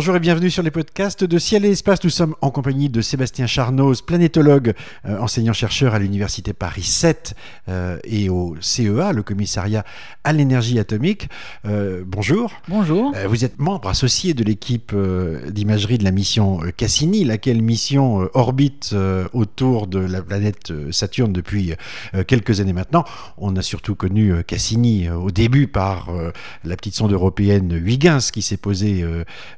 Bonjour et bienvenue sur les podcasts de Ciel et Espace. Nous sommes en compagnie de Sébastien Charnoz, planétologue, euh, enseignant-chercheur à l'Université Paris 7 euh, et au CEA, le commissariat à l'énergie atomique. Euh, bonjour. Bonjour. Vous êtes membre associé de l'équipe d'imagerie de la mission Cassini, laquelle mission orbite autour de la planète Saturne depuis quelques années maintenant? On a surtout connu Cassini au début par la petite sonde européenne Huygens qui s'est posée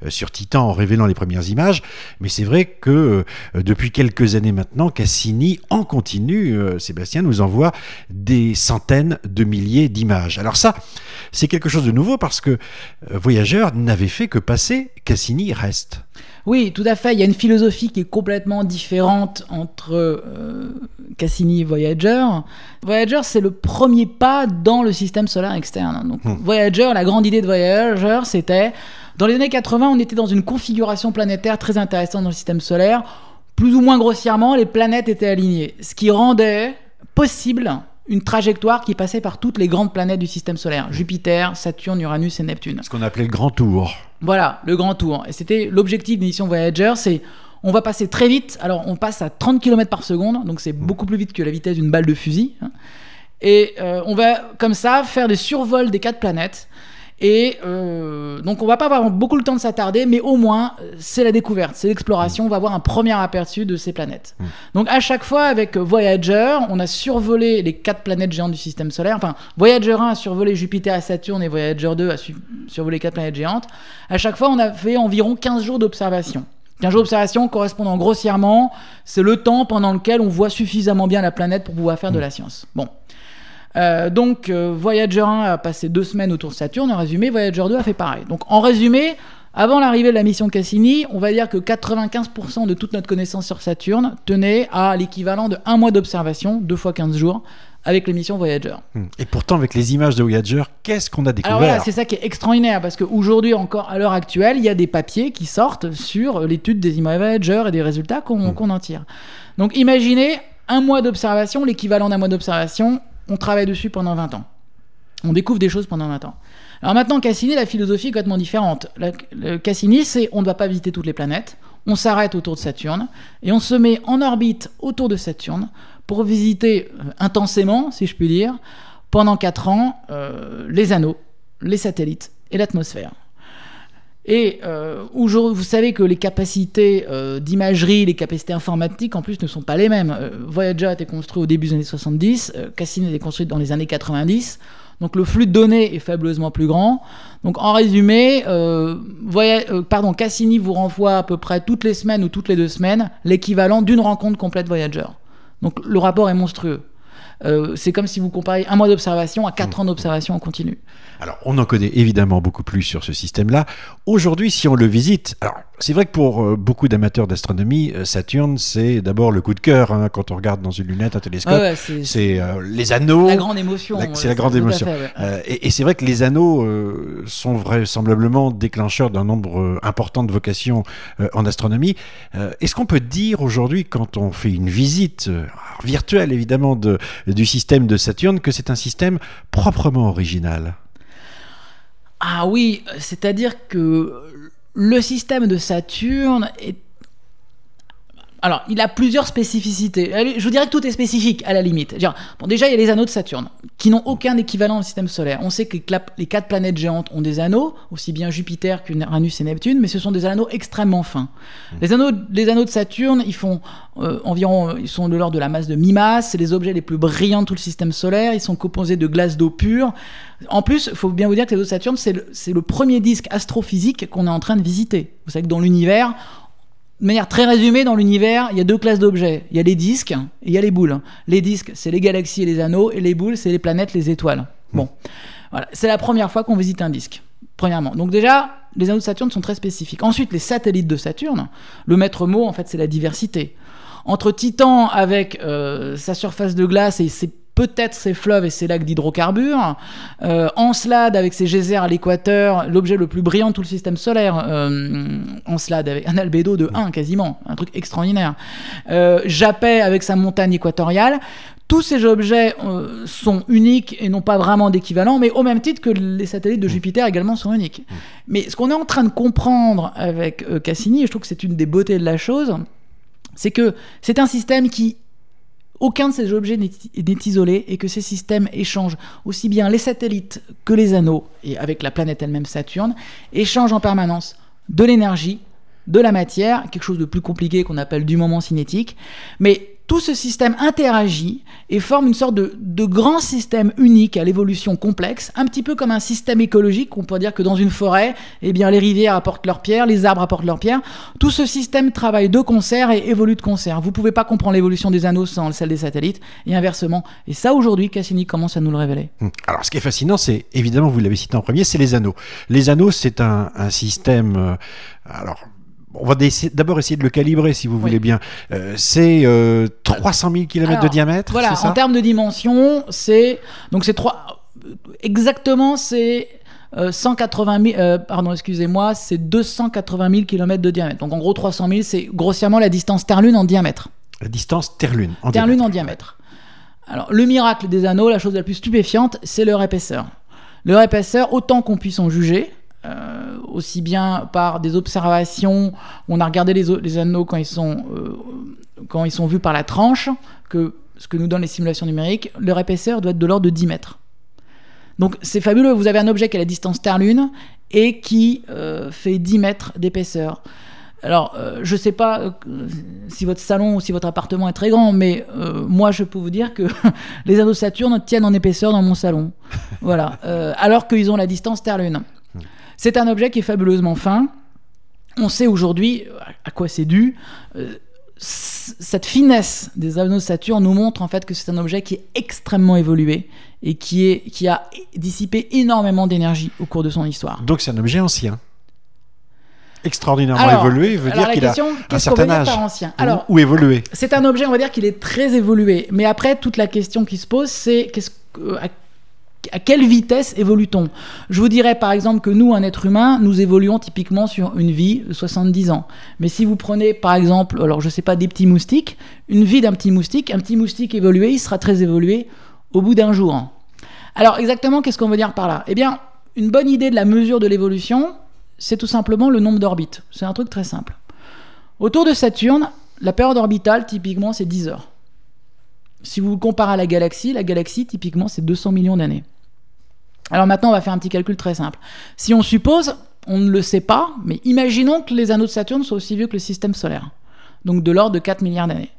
sur Titan en révélant les premières images. Mais c'est vrai que euh, depuis quelques années maintenant, Cassini en continu, euh, Sébastien, nous envoie des centaines de milliers d'images. Alors ça, c'est quelque chose de nouveau parce que euh, Voyageur n'avait fait que passer, Cassini reste. Oui, tout à fait. Il y a une philosophie qui est complètement différente entre euh, Cassini et Voyager. Voyager, c'est le premier pas dans le système solaire externe. Donc, Hmm. Voyager, la grande idée de Voyager, c'était dans les années 80, on était dans une configuration planétaire très intéressante dans le système solaire. Plus ou moins grossièrement, les planètes étaient alignées, ce qui rendait possible une trajectoire qui passait par toutes les grandes planètes du système solaire Jupiter, Saturne, Uranus et Neptune. Ce qu'on appelait le grand tour. Voilà, le grand tour. Et c'était l'objectif de mission Voyager, c'est on va passer très vite. Alors on passe à 30 km par seconde, donc c'est beaucoup plus vite que la vitesse d'une balle de fusil. hein. Et euh, on va comme ça faire des survols des quatre planètes. Et euh, donc on va pas avoir beaucoup le temps de s'attarder, mais au moins euh, c'est la découverte, c'est l'exploration. On va avoir un premier aperçu de ces planètes. Donc à chaque fois avec Voyager, on a survolé les quatre planètes géantes du système solaire. Enfin, Voyager 1 a survolé Jupiter et Saturne et Voyager 2 a su- survolé quatre planètes géantes. À chaque fois, on a fait environ 15 jours d'observation. 15 jours d'observation correspondant grossièrement, c'est le temps pendant lequel on voit suffisamment bien la planète pour pouvoir faire de la science. Bon. Euh, donc euh, Voyager 1 a passé deux semaines autour de Saturne, en résumé, Voyager 2 a fait pareil. Donc en résumé, avant l'arrivée de la mission Cassini, on va dire que 95% de toute notre connaissance sur Saturne tenait à l'équivalent de un mois d'observation, deux fois 15 jours, avec les missions Voyager. Hmm. Et pourtant, avec les images de Voyager, qu'est-ce qu'on a découvert Alors voilà, c'est ça qui est extraordinaire parce qu'aujourd'hui encore, à l'heure actuelle, il y a des papiers qui sortent sur l'étude des images Voyager et des résultats qu'on qu'on en tire. Donc imaginez un mois d'observation, l'équivalent d'un mois d'observation, on travaille dessus pendant 20 ans. On découvre des choses pendant 20 ans. Alors maintenant, Cassini, la philosophie est complètement différente. Cassini, c'est on ne va pas visiter toutes les planètes, on s'arrête autour de Saturne et on se met en orbite autour de Saturne pour visiter euh, intensément, si je puis dire, pendant 4 ans, euh, les anneaux, les satellites et l'atmosphère. Et euh, vous savez que les capacités euh, d'imagerie, les capacités informatiques en plus ne sont pas les mêmes. Euh, Voyager a été construit au début des années 70, euh, Cassini a été construit dans les années 90. Donc le flux de données est fabuleusement plus grand. Donc en résumé, euh, Voya- euh, pardon, Cassini vous renvoie à peu près toutes les semaines ou toutes les deux semaines l'équivalent d'une rencontre complète Voyager. Donc le rapport est monstrueux. Euh, c'est comme si vous compariez un mois d'observation à quatre ans d'observation en continu. Alors, on en connaît évidemment beaucoup plus sur ce système-là. Aujourd'hui, si on le visite, alors c'est vrai que pour euh, beaucoup d'amateurs d'astronomie, euh, Saturne, c'est d'abord le coup de cœur hein, quand on regarde dans une lunette, un télescope. Ouais, c'est euh, les anneaux. la grande émotion. C'est la grande émotion. fait, ouais. Euh, et et c'est vrai que les anneaux euh, sont vraisemblablement déclencheurs d'un nombre important de vocations en astronomie. Est-ce qu'on peut dire aujourd'hui, quand on fait une visite virtuelle évidemment de, du système de Saturne, que c'est un système proprement original? Ah oui, c'est-à-dire que le système de Saturne est. Alors, il a plusieurs spécificités. Je vous dirais que tout est spécifique, à la limite. Dire, Bon, déjà, il y a les anneaux de Saturne, qui n'ont aucun équivalent dans le système solaire. On sait que les quatre planètes géantes ont des anneaux, aussi bien Jupiter qu'Uranus et Neptune, mais ce sont des anneaux extrêmement fins. Les, anneaux, les anneaux de Saturne, ils font euh, environ, ils sont de l'ordre de la masse de mi-masse, c'est les objets les plus brillants de tout le système solaire, ils sont composés de glace d'eau pure. En plus, il faut bien vous dire que les anneaux de Saturne, c'est le, c'est le premier disque astrophysique qu'on est en train de visiter. Vous savez que dans l'univers, de manière très résumée, dans l'univers, il y a deux classes d'objets. Il y a les disques et il y a les boules. Les disques, c'est les galaxies et les anneaux, et les boules, c'est les planètes, les étoiles. Bon, voilà, c'est la première fois qu'on visite un disque. Premièrement. Donc déjà, les anneaux de Saturne sont très spécifiques. Ensuite, les satellites de Saturne, le maître mot, en fait, c'est la diversité. Entre Titan avec euh, sa surface de glace et ses peut-être ses fleuves et ses lacs d'hydrocarbures. Euh, Encelade avec ses geysers à l'équateur, l'objet le plus brillant de tout le système solaire. Euh, Encelade avec un albédo de 1 quasiment, un truc extraordinaire. Euh, Japet avec sa montagne équatoriale. tous ces objets euh, sont uniques et n'ont pas vraiment d'équivalent, mais au même titre que les satellites de Jupiter également sont uniques. Mais ce qu'on est en train de comprendre avec Cassini, et je trouve que c'est une des beautés de la chose, c'est que c'est un système qui aucun de ces objets n'est isolé et que ces systèmes échangent aussi bien les satellites que les anneaux, et avec la planète elle-même Saturne, échangent en permanence de l'énergie, de la matière, quelque chose de plus compliqué qu'on appelle du moment cinétique, mais tout ce système interagit et forme une sorte de, grand système unique à l'évolution complexe, un petit peu comme un système écologique. On pourrait dire que dans une forêt, eh bien, les rivières apportent leurs pierres, les arbres apportent leurs pierres. Tout ce système travaille de concert et évolue de concert. Vous ne pouvez pas comprendre l'évolution des anneaux sans celle des satellites, et inversement. Et ça, aujourd'hui, Cassini commence à nous le révéler. Hum. Alors, ce qui est fascinant, c'est évidemment, vous l'avez cité en premier, c'est les anneaux. Les anneaux, c'est un, système. Euh, alors, on va d'abord essayer de le calibrer, si vous voulez bien. Euh, c'est 300 000 km de diamètre. Voilà, en termes de dimension, c'est donc c'est trois exactement c'est 180 000, euh, pardon, excusez-moi, c'est 280 000 km de diamètre. Donc en gros 300 000, c'est grossièrement la distance Terre-Lune en diamètre. La distance Terre-Lune en Terre-Lune en diamètre. Alors le miracle des anneaux, la chose la plus stupéfiante, c'est leur épaisseur. Leur épaisseur, autant qu'on puisse en juger, euh, aussi bien par des observations, on a regardé les, anneaux quand ils, sont, euh, quand ils sont vus par la tranche, que ce que nous donnent les simulations numériques, leur épaisseur doit être de l'ordre de 10 mètres. Donc c'est fabuleux, vous avez un objet qui a la distance Terre-Lune et qui euh, fait 10 mètres d'épaisseur. Alors, je ne sais pas si votre salon ou si votre appartement est très grand, mais moi, je peux vous dire que les anneaux Saturne tiennent en épaisseur dans mon salon. Voilà. alors qu'ils ont la distance Terre-Lune. C'est un objet qui est fabuleusement fin. On sait aujourd'hui à quoi c'est dû. Euh, cette finesse des anneaux de Saturne nous montre en fait que c'est un objet qui est extrêmement évolué et qui, est, qui a dissipé énormément d'énergie au cours de son histoire. Donc c'est un objet ancien extraordinairement évolué veut dire qu'il a un certain âge ancien? Alors, ou, évolué. C'est un objet, on va dire qu'il est très évolué. Mais après, toute la question qui se pose, c'est qu'est-ce, à quelle vitesse évolue-t-on? Je vous dirais par exemple que nous, un être humain, nous évoluons typiquement sur une vie de 70 ans. Mais si vous prenez par exemple, alors je ne sais pas, des petits moustiques, une vie d'un petit moustique, un petit moustique évolué, il sera très évolué au bout d'un jour. Alors exactement, qu'est-ce qu'on veut dire par là? Eh bien, une bonne idée de la mesure de l'évolution, c'est tout simplement le nombre d'orbites. C'est un truc très simple. Autour de Saturne, la période orbitale, typiquement, c'est 10 heures. Si vous comparez à la galaxie, la galaxie, typiquement, c'est 200 millions d'années. Alors maintenant, on va faire un petit calcul très simple. Si on suppose, on ne le sait pas, mais imaginons que les anneaux de Saturne soient aussi vieux que le système solaire, donc de l'ordre de 4 milliards d'années.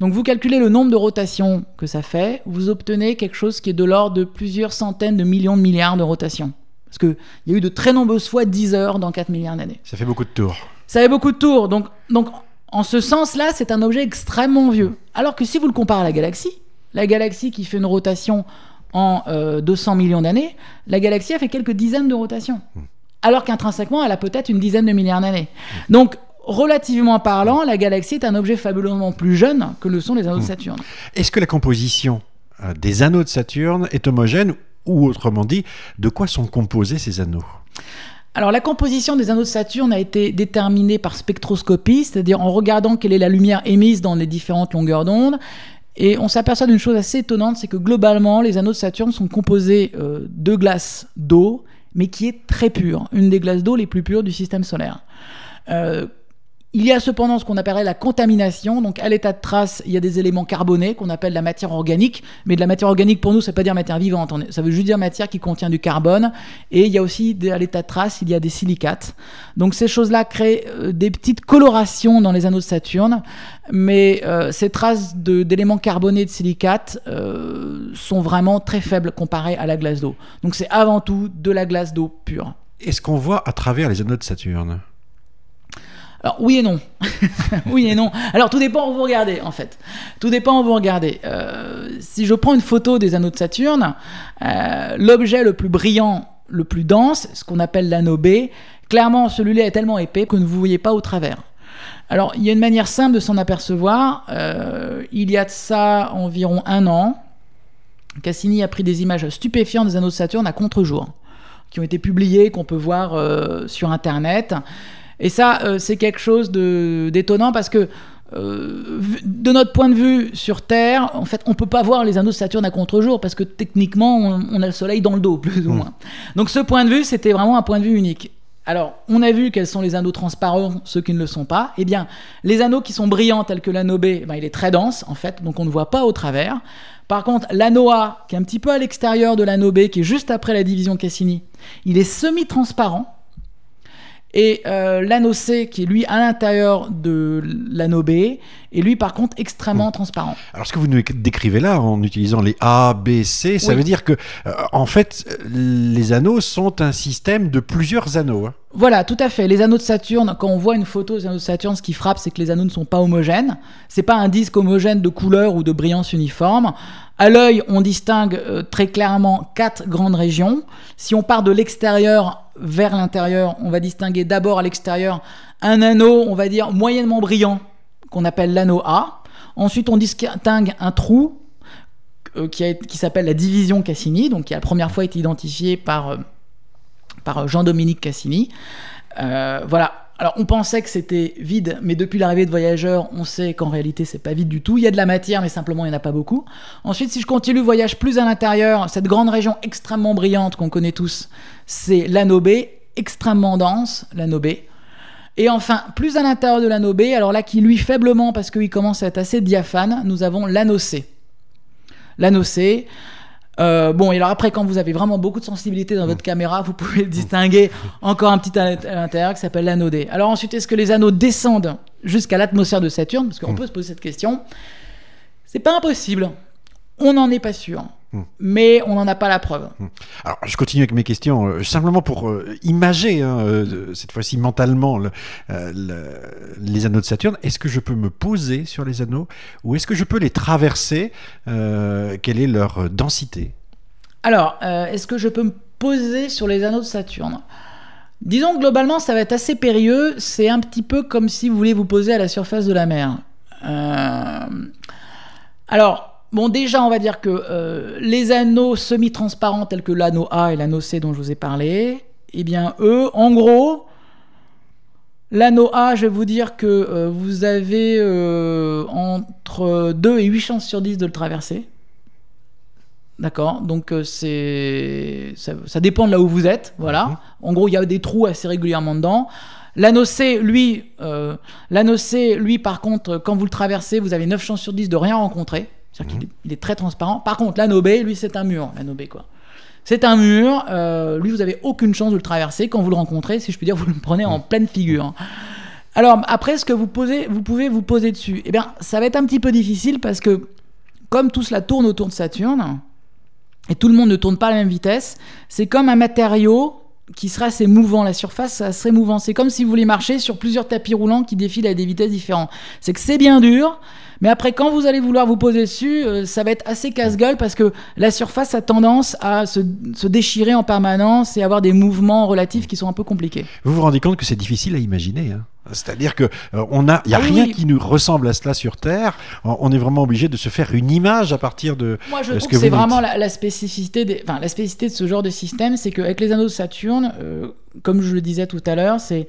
Donc vous calculez le nombre de rotations que ça fait, vous obtenez quelque chose qui est de l'ordre de plusieurs centaines de millions de milliards de rotations. Parce qu'il y a eu de très nombreuses fois 10 heures dans 4 milliards d'années. Ça fait beaucoup de tours. Ça fait beaucoup de tours. Donc, donc en ce sens-là, c'est un objet extrêmement vieux. Alors que si vous le comparez à la galaxie, la galaxie qui fait une rotation en 200 euh, millions d'années, la galaxie a fait quelques dizaines de rotations. Hmm. Alors qu'intrinsèquement, elle a peut-être une dizaine de milliards d'années. Donc, relativement parlant, la galaxie est un objet fabuleusement plus jeune que le sont les anneaux de hmm. Saturne. Est-ce que la composition euh, des anneaux de Saturne est homogène ou autrement dit, de quoi sont composés ces anneaux? Alors la composition des anneaux de Saturne a été déterminée par spectroscopie, c'est-à-dire en regardant quelle est la lumière émise dans les différentes longueurs d'onde. Et on s'aperçoit d'une chose assez étonnante, c'est que globalement, les anneaux de Saturne sont composés euh, de glace d'eau, mais qui est très pure, une des glaces d'eau les plus pures du système solaire. Euh, il y a cependant ce qu'on appellerait la contamination. Donc, à l'état de trace, il y a des éléments carbonés qu'on appelle la matière organique. Mais de la matière organique, pour nous, ça ne veut pas dire matière vivante. Ça veut juste dire matière qui contient du carbone. Et il y a aussi, à l'état de trace, il y a des silicates. Donc, ces choses-là créent euh, des petites colorations dans les anneaux de Saturne. Mais euh, ces traces d'éléments carbonés de silicates euh, sont vraiment très faibles comparées à la glace d'eau. Donc, c'est avant tout de la glace d'eau pure. Est-ce qu'on voit à travers les anneaux de Saturne? Alors oui et non. oui et non. Alors tout dépend où vous regardez en fait. Tout dépend où vous regardez. Euh, si je prends une photo des anneaux de Saturne, euh, l'objet le plus brillant, le plus dense, ce qu'on appelle l'anneau B, clairement celui-là est tellement épais que vous ne vous voyez pas au travers. Alors il y a une manière simple de s'en apercevoir. Euh, il y a de ça environ un an, Cassini a pris des images stupéfiantes des anneaux de Saturne à contre-jour, qui ont été publiées, qu'on peut voir sur Internet. Et ça, euh, c'est quelque chose d'étonnant parce que euh, de notre point de vue sur Terre, en fait, on peut pas voir les anneaux de Saturne à contre-jour parce que techniquement, on, on a le Soleil dans le dos, plus ou moins. Donc ce point de vue, c'était vraiment un point de vue unique. Alors, on a vu quels sont les anneaux transparents, ceux qui ne le sont pas. Eh bien, les anneaux qui sont brillants, tels que l'anneau B, ben, il est très dense, en fait, donc on ne voit pas au travers. Par contre, l'anneau A, qui est un petit peu à l'extérieur de l'anneau B, qui est juste après la division Cassini, il est semi-transparent. Et euh, l'anneau C, qui est lui à l'intérieur de l'anneau B, est lui par contre extrêmement transparent. Alors, ce que vous nous décrivez là, en utilisant les A, B, C, ça Oui. veut dire que, euh, en fait, les anneaux sont un système de plusieurs anneaux. hein. Voilà, tout à fait. Les anneaux de Saturne, quand on voit une photo des anneaux de Saturne, ce qui frappe, c'est que les anneaux ne sont pas homogènes. C'est pas un disque homogène de couleur ou de brillance uniforme. À l'œil, on distingue euh, très clairement quatre grandes régions. Si on part de l'extérieur vers l'intérieur, on va distinguer d'abord à l'extérieur un anneau, on va dire moyennement brillant, qu'on appelle l'anneau A. Ensuite, on distingue un trou euh, qui, s'appelle la division Cassini, donc qui a la première fois été identifié par euh, par Jean-Dominique Cassini. Euh, voilà. Alors on pensait que c'était vide, mais depuis l'arrivée de voyageurs, on sait qu'en réalité c'est pas vide du tout. Il y a de la matière, mais simplement il n'y en a pas beaucoup. Ensuite, si je continue le voyage plus à l'intérieur, cette grande région extrêmement brillante qu'on connaît tous, c'est l'anneau extrêmement dense, l'anneau. Et enfin, plus à l'intérieur de l'anneau alors là qui lui faiblement parce qu'il commence à être assez diaphane, nous avons. L'anneau C. euh, bon, et alors après, quand vous avez vraiment beaucoup de sensibilité dans votre caméra, vous pouvez distinguer encore un petit à l'int- à l'intérieur qui s'appelle l'anneau D. Alors ensuite, est-ce que les anneaux descendent jusqu'à l'atmosphère de Saturne? Parce qu'on peut se poser cette question. C'est pas impossible. On n'en est pas sûr. Mais on n'en a pas la preuve. Alors, je continue avec mes questions, euh, simplement pour euh, imager, hein, euh, cette fois-ci mentalement, le- euh, le- les anneaux de Saturne. Est-ce que je peux me poser sur les anneaux ou est-ce que je peux les traverser Quelle est leur densité? Alors, est-ce que je peux me poser sur les anneaux de Saturne? Disons que globalement, ça va être assez périlleux. C'est un petit peu comme si vous voulez vous poser à la surface de la mer. Alors, bon, déjà, on va dire que euh, les anneaux semi-transparents tels que l'anneau A et l'anneau C dont je vous ai parlé, eh bien, eux, en gros, l'anneau A, je vais vous dire que euh, vous avez euh, entre 2 et 8 chances sur 10 de le traverser. D'accord? Donc c'est ça, ça dépend de là où vous êtes, voilà. En gros, il y a des trous assez régulièrement dedans. L'anneau C, lui, l'anneau C, lui, par contre, quand vous le traversez, vous avez 9 chances sur 10 de rien rencontrer. C'est-à-dire qu'il est, il est très transparent. Par contre, B, lui, c'est un mur. B, quoi. C'est un mur. euh, lui, vous avez aucune chance de le traverser. Quand vous le rencontrez, si je puis dire, vous le prenez en pleine figure. Alors, après, ce que vous, posez, vous pouvez vous poser dessus, eh bien, ça va être un petit peu difficile parce que, comme tout cela tourne autour de Saturne, et tout le monde ne tourne pas à la même vitesse, c'est comme un matériau qui serait assez mouvant. La surface, ça serait mouvant. C'est comme si vous voulez marcher sur plusieurs tapis roulants qui défilent à des vitesses différentes. C'est que c'est bien dur, mais après, quand vous allez vouloir vous poser dessus, euh, ça va être assez casse-gueule parce que la surface a tendance à se, se déchirer en permanence et avoir des mouvements relatifs qui sont un peu compliqués. Vous vous rendez compte que c'est difficile à imaginer hein c'est-à-dire que euh, on a, il y a Ah rien oui. qui nous ressemble à cela sur Terre. On est vraiment obligé de se faire une image à partir de. Moi, je de ce trouve que que c'est vraiment la, la spécificité, des, enfin, la spécificité de ce genre de système, c'est qu'avec les anneaux de Saturne, euh, comme je le disais tout à l'heure, c'est euh,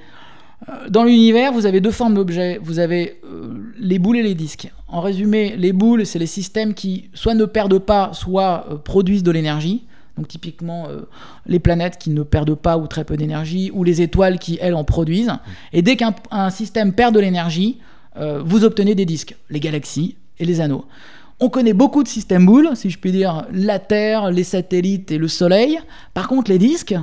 dans l'univers, vous avez deux formes d'objets. Vous avez euh, les boules et les disques. En résumé, les boules, c'est les systèmes qui soit ne perdent pas, soit euh, produisent de l'énergie. Donc typiquement euh, les planètes qui ne perdent pas ou très peu d'énergie, ou les étoiles qui, elles, en produisent. Et dès qu'un un système perd de l'énergie, euh, vous obtenez des disques, les galaxies et les anneaux. On connaît beaucoup de systèmes boules, si je puis dire, la Terre, les satellites et le Soleil. Par contre, les disques,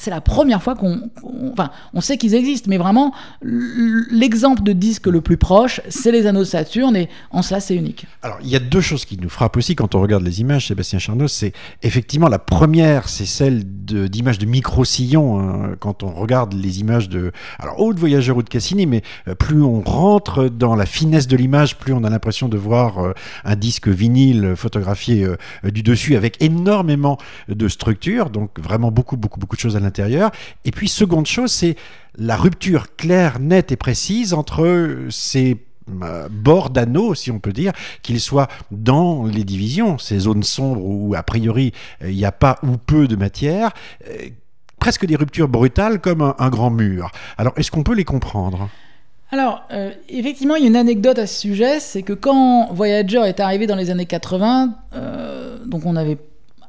c'est la première fois qu'on, enfin, on sait qu'ils existent, mais vraiment, l'exemple de disque le plus proche, c'est les anneaux de Saturne, et en cela, c'est unique. Alors, il y a deux choses qui nous frappent aussi quand on regarde les images, Sébastien Charnos. C'est effectivement la première, c'est celle d'images de, micro-sillons. hein, quand on regarde les images de, alors, ou de Voyageur ou de Cassini, mais euh, plus on rentre dans la finesse de l'image, plus on a l'impression de voir euh, un disque vinyle photographié euh, du dessus avec énormément de structures, donc vraiment beaucoup, beaucoup, beaucoup de choses à l'intérieur. Et puis, seconde chose, c'est la rupture claire, nette et précise entre ces euh, bords d'anneaux, si on peut dire, qu'ils soient dans les divisions, ces zones sombres où a priori il n'y a pas ou peu de matière, euh, presque des ruptures brutales comme un, grand mur. Alors est-ce qu'on peut les comprendre? Alors, euh, effectivement, il y a une anecdote à ce sujet, c'est que quand Voyager est arrivé dans les années 80, euh, donc on avait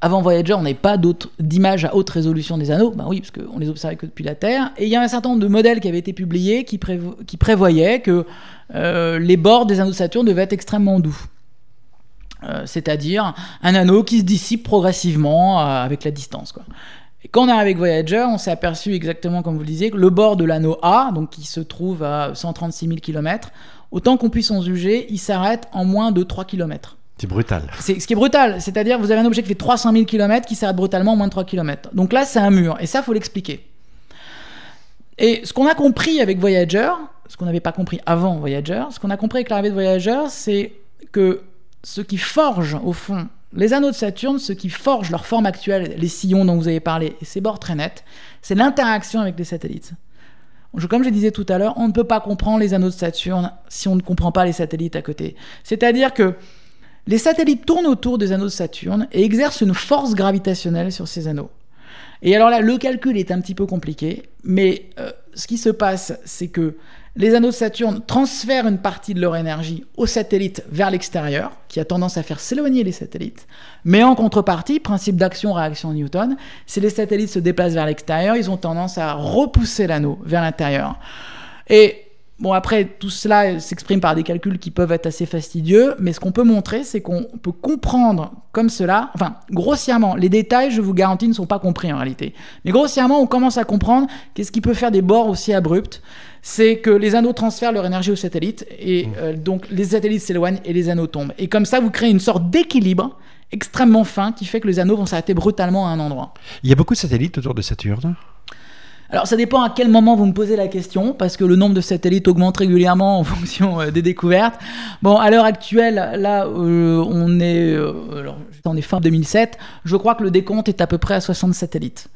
avant Voyager, on n'avait pas d'images à haute résolution des anneaux, ben oui, parce qu'on les observait que depuis la Terre. Et il y a un certain nombre de modèles qui avaient été publiés qui, prévoyaient que euh, les bords des anneaux de Saturne devaient être extrêmement doux. C'est-à-dire un anneau qui se dissipe progressivement avec la distance. Et quand on est avec Voyager, on s'est aperçu exactement comme vous le disiez que le bord de l'anneau A, donc qui se trouve à 136 000 km, autant qu'on puisse en juger, il s'arrête en moins de 3 km. C'est brutal. C'est ce qui est brutal, c'est-à-dire vous avez un objet qui fait 300 000 km qui s'arrête brutalement en moins de 3 km. Donc là, c'est un mur, et ça, faut l'expliquer. Et ce qu'on a compris avec Voyager, ce qu'on n'avait pas compris avant Voyager, ce qu'on a compris avec l'arrivée de Voyager, c'est que ce qui forge au fond les anneaux de Saturne, ce qui forge leur forme actuelle, les sillons dont vous avez parlé, et ces bords très nets, c'est l'interaction avec les satellites. Comme je disais tout à l'heure, on ne peut pas comprendre les anneaux de Saturne si on ne comprend pas les satellites à côté. C'est-à-dire que les satellites tournent autour des anneaux de Saturne et exercent une force gravitationnelle sur ces anneaux. Et alors là, le calcul est un petit peu compliqué, mais euh, ce qui se passe, c'est que les anneaux de Saturne transfèrent une partie de leur énergie aux satellites vers l'extérieur, qui a tendance à faire s'éloigner les satellites. Mais en contrepartie, principe d'action-réaction Newton, si les satellites se déplacent vers l'extérieur, ils ont tendance à repousser l'anneau vers l'intérieur. Et Bon, après, tout cela s'exprime par des calculs qui peuvent être assez fastidieux, mais ce qu'on peut montrer, c'est qu'on peut comprendre comme cela, enfin, grossièrement, les détails, je vous garantis, ne sont pas compris en réalité. Mais grossièrement, on commence à comprendre qu'est-ce qui peut faire des bords aussi abrupts. C'est que les anneaux transfèrent leur énergie aux satellites, et mmh. euh, donc les satellites s'éloignent et les anneaux tombent. Et comme ça, vous créez une sorte d'équilibre extrêmement fin qui fait que les anneaux vont s'arrêter brutalement à un endroit. Il y a beaucoup de satellites autour de Saturne alors ça dépend à quel moment vous me posez la question, parce que le nombre de satellites augmente régulièrement en fonction euh, des découvertes. Bon, à l'heure actuelle, là, euh, on est, euh, on est fin 2007, je crois que le décompte est à peu près à 60 satellites.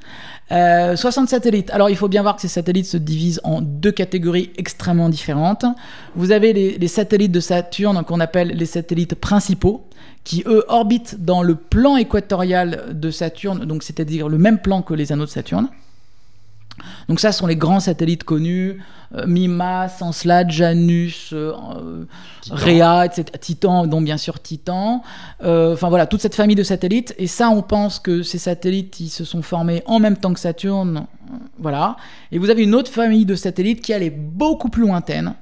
60 satellites. Alors il faut bien voir que ces satellites se divisent en deux catégories extrêmement différentes. Vous avez les, les satellites de Saturne qu'on appelle les satellites principaux, qui eux orbitent dans le plan équatorial de Saturne, donc c'est-à-dire le même plan que les anneaux de Saturne. Donc ça, ce sont les grands satellites connus, euh, Mimas, Encelade, Janus, euh, Rhea, etc. Titan, dont bien sûr Titan. Euh, enfin voilà, toute cette famille de satellites. Et ça, on pense que ces satellites, ils se sont formés en même temps que Saturne. Voilà. Et vous avez une autre famille de satellites qui, elle, est beaucoup plus lointaine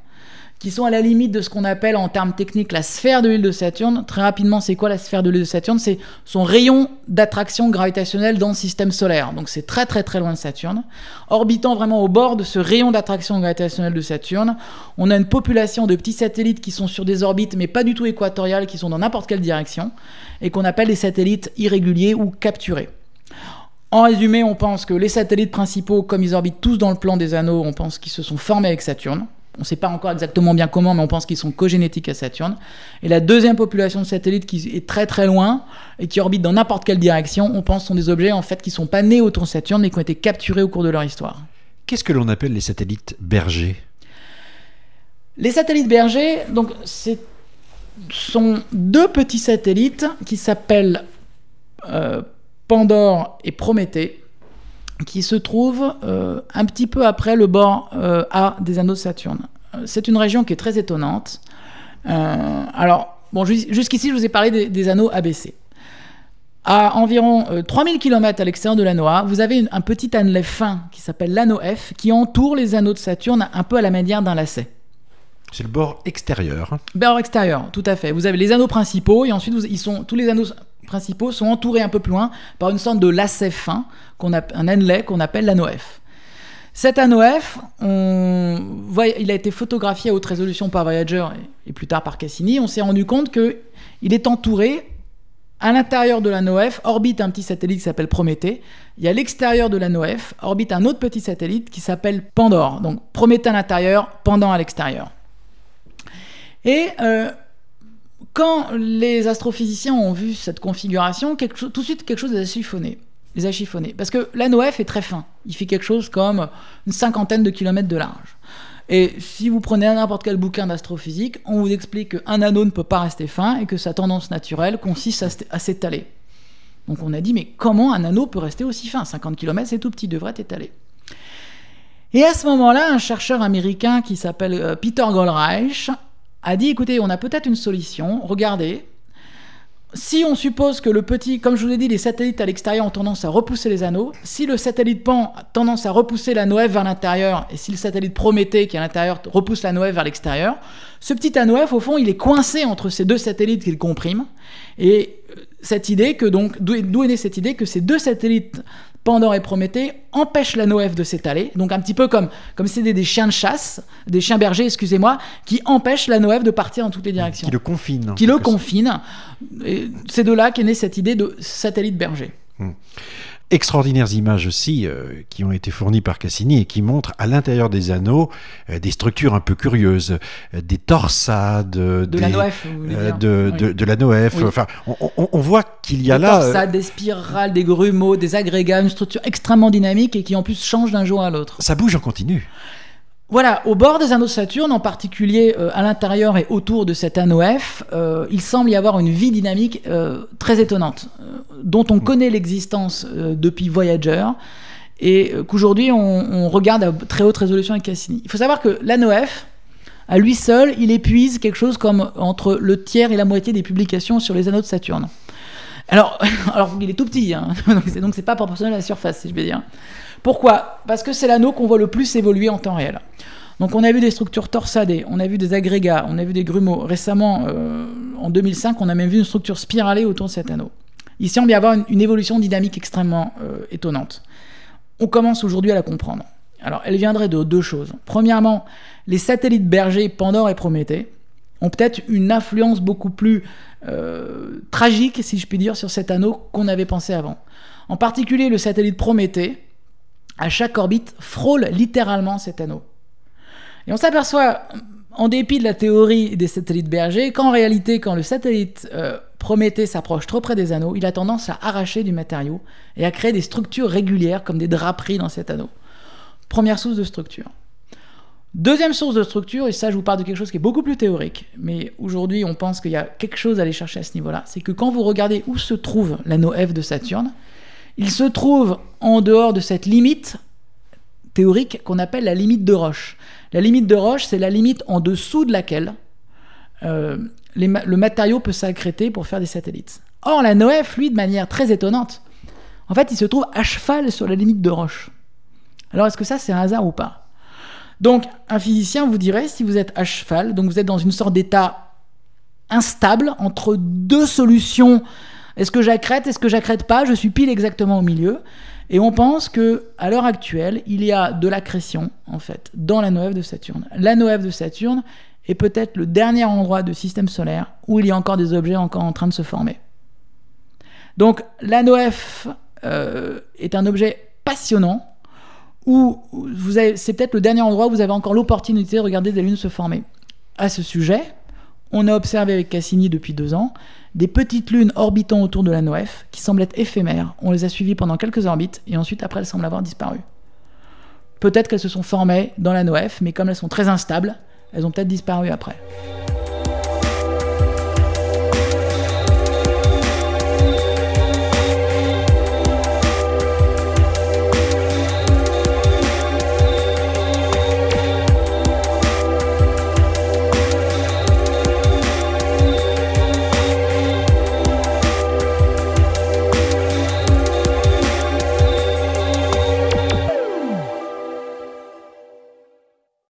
qui sont à la limite de ce qu'on appelle en termes techniques la sphère de l'île de Saturne. Très rapidement, c'est quoi la sphère de l'île de Saturne? C'est son rayon d'attraction gravitationnelle dans le système solaire. Donc c'est très très très loin de Saturne. Orbitant vraiment au bord de ce rayon d'attraction gravitationnelle de Saturne, on a une population de petits satellites qui sont sur des orbites mais pas du tout équatoriales, qui sont dans n'importe quelle direction, et qu'on appelle les satellites irréguliers ou capturés. En résumé, on pense que les satellites principaux, comme ils orbitent tous dans le plan des anneaux, on pense qu'ils se sont formés avec Saturne. On ne sait pas encore exactement bien comment, mais on pense qu'ils sont cogénétiques à Saturne. Et la deuxième population de satellites qui est très très loin et qui orbite dans n'importe quelle direction, on pense sont des objets en fait qui sont pas nés autour de Saturne mais qui ont été capturés au cours de leur histoire. Qu'est-ce que l'on appelle les satellites bergers? Les satellites bergers, donc sont deux petits satellites qui s'appellent euh, Pandore et Prométhée qui se trouve euh, un petit peu après le bord euh, A des anneaux de Saturne. Euh, c'est une région qui est très étonnante. alors, bon, jusqu'ici, je vous ai parlé des, anneaux ABC. À environ 3000 km à l'extérieur de l'anneau A, vous avez un petit annelet fin qui s'appelle l'anneau F qui entoure les anneaux de Saturne un peu à la manière d'un lacet. C'est le bord extérieur. Bord extérieur, tout à fait. Vous avez les anneaux principaux et ensuite ils sont tous les anneaux principaux sont entourés un peu plus loin par une sorte de lacet fin, a, un annelet qu'on appelle l'anneau F. Cet anneau F, on il a été photographié à haute résolution par Voyager et, plus tard par Cassini. On s'est rendu compte que il est entouré à l'intérieur de l'anneau F orbite un petit satellite qui s'appelle Prométhée. Et à l'extérieur de l'anneau F orbite un autre petit satellite qui s'appelle Pandore. Donc Prométhée à l'intérieur, Pendant à l'extérieur. Et euh, quand les astrophysiciens ont vu cette configuration, tout de suite quelque chose les a chiffonnés. Parce que l'anneau F est très fin. Il fait quelque chose comme une cinquantaine de kilomètres de large. Et si vous prenez n'importe quel bouquin d'astrophysique, on vous explique qu'un anneau ne peut pas rester fin et que sa tendance naturelle consiste à s'étaler. Donc on a dit, mais comment un anneau peut rester aussi fin? 50 km, c'est tout petit, devrait être étalé. Et à ce moment-là, un chercheur américain qui s'appelle euh, Peter Goldreich a dit écoutez, on a peut-être une solution. Regardez, si on suppose que le petit, comme je vous ai dit, les satellites à l'extérieur ont tendance à repousser les anneaux, si le satellite Pan a tendance à repousser l'anneau F vers l'intérieur, et si le satellite Prométhée qui est à l'intérieur repousse l'anneau F vers l'extérieur, ce petit anneau F, au fond, il est coincé entre ces deux satellites qu'il comprime. Et euh, cette idée que donc, d'où est née cette idée que ces deux satellites Pandore et Prométhée empêchent l'anneau F de s'étaler. Donc un petit peu comme comme si c'était des chiens de chasse, des chiens bergers, excusez-moi, qui empêchent l'anneau F de partir dans toutes les directions. Qui le confinent. Qui le confinent. C'est de là qu'est née cette idée de satellite berger. Hmm extraordinaires images aussi euh, qui ont été fournies par Cassini et qui montrent à l'intérieur des anneaux euh, des structures un peu curieuses, euh, des torsades, de des, l'anneau F, de. Enfin, on, on, voit qu'il y a des là torsades, des spirales, des grumeaux, des agrégats, une structure extrêmement dynamique et qui en plus change d'un jour à l'autre. Ça bouge en continu. Voilà, au bord des anneaux de Saturne, en particulier à l'intérieur et autour de cet anneau F, il semble y avoir une vie dynamique très étonnante dont on connaît l'existence euh, depuis Voyager et euh, qu'aujourd'hui on, regarde à très haute résolution avec Cassini. Il faut savoir que l'ANOF, à lui seul, il épuise quelque chose comme entre le tiers et la moitié des publications sur les anneaux de Saturne. Alors, alors il est tout petit, hein. donc c'est pas proportionnel à la surface, si je vais dire. Pourquoi? Parce que c'est l'anneau qu'on voit le plus évoluer en temps réel. Donc on a vu des structures torsadées, on a vu des agrégats, on a vu des grumeaux. Récemment, euh, en 2005, on a même vu une structure spiralée autour de cet anneau. Il semble y avoir une, évolution dynamique extrêmement euh, étonnante. On commence aujourd'hui à la comprendre. Alors, elle viendrait de deux choses. Premièrement, les satellites bergers Pandore et Prométhée ont peut-être une influence beaucoup plus euh, tragique, si je puis dire, sur cet anneau qu'on avait pensé avant. En particulier, le satellite Prométhée, à chaque orbite, frôle littéralement cet anneau. Et on s'aperçoit, en dépit de la théorie des satellites bergers, qu'en réalité, quand le satellite euh, Prométhée s'approche trop près des anneaux, il a tendance à arracher du matériau et à créer des structures régulières comme des draperies dans cet anneau. Première source de structure. Deuxième source de structure, et ça je vous parle de quelque chose qui est beaucoup plus théorique, mais aujourd'hui on pense qu'il y a quelque chose à aller chercher à ce niveau-là, c'est que quand vous regardez où se trouve l'anneau F de Saturne, il se trouve en dehors de cette limite théorique qu'on appelle la limite de Roche. La limite de Roche, c'est la limite en dessous de laquelle euh, le matériau peut s'accréter pour faire des satellites. Or, la NOEF, lui, de manière très étonnante, en fait, il se trouve à cheval sur la limite de Roche. Alors, est-ce que ça, c'est un hasard ou pas? Donc, un physicien vous dirait, si vous êtes à cheval, donc vous êtes dans une sorte d'état instable entre deux solutions. Est-ce que j'accrète Est-ce que j'accrète pas? Je suis pile exactement au milieu. Et on pense que à l'heure actuelle, il y a de l'accrétion en fait dans la NOEF de Saturne. La NOEF de Saturne est peut-être le dernier endroit du système solaire où il y a encore des objets encore en train de se former. Donc l'ANOF euh, est un objet passionnant où c'est peut-être le dernier endroit où vous avez encore l'opportunité de regarder des lunes se former. À ce sujet, on a observé avec Cassini depuis deux ans des petites lunes orbitant autour de la NOF qui semblent être éphémères. On les a suivies pendant quelques orbites et ensuite après elles semblent avoir disparu. Peut-être qu'elles se sont formées dans la NOF, mais comme elles sont très instables, elles ont peut-être disparu après.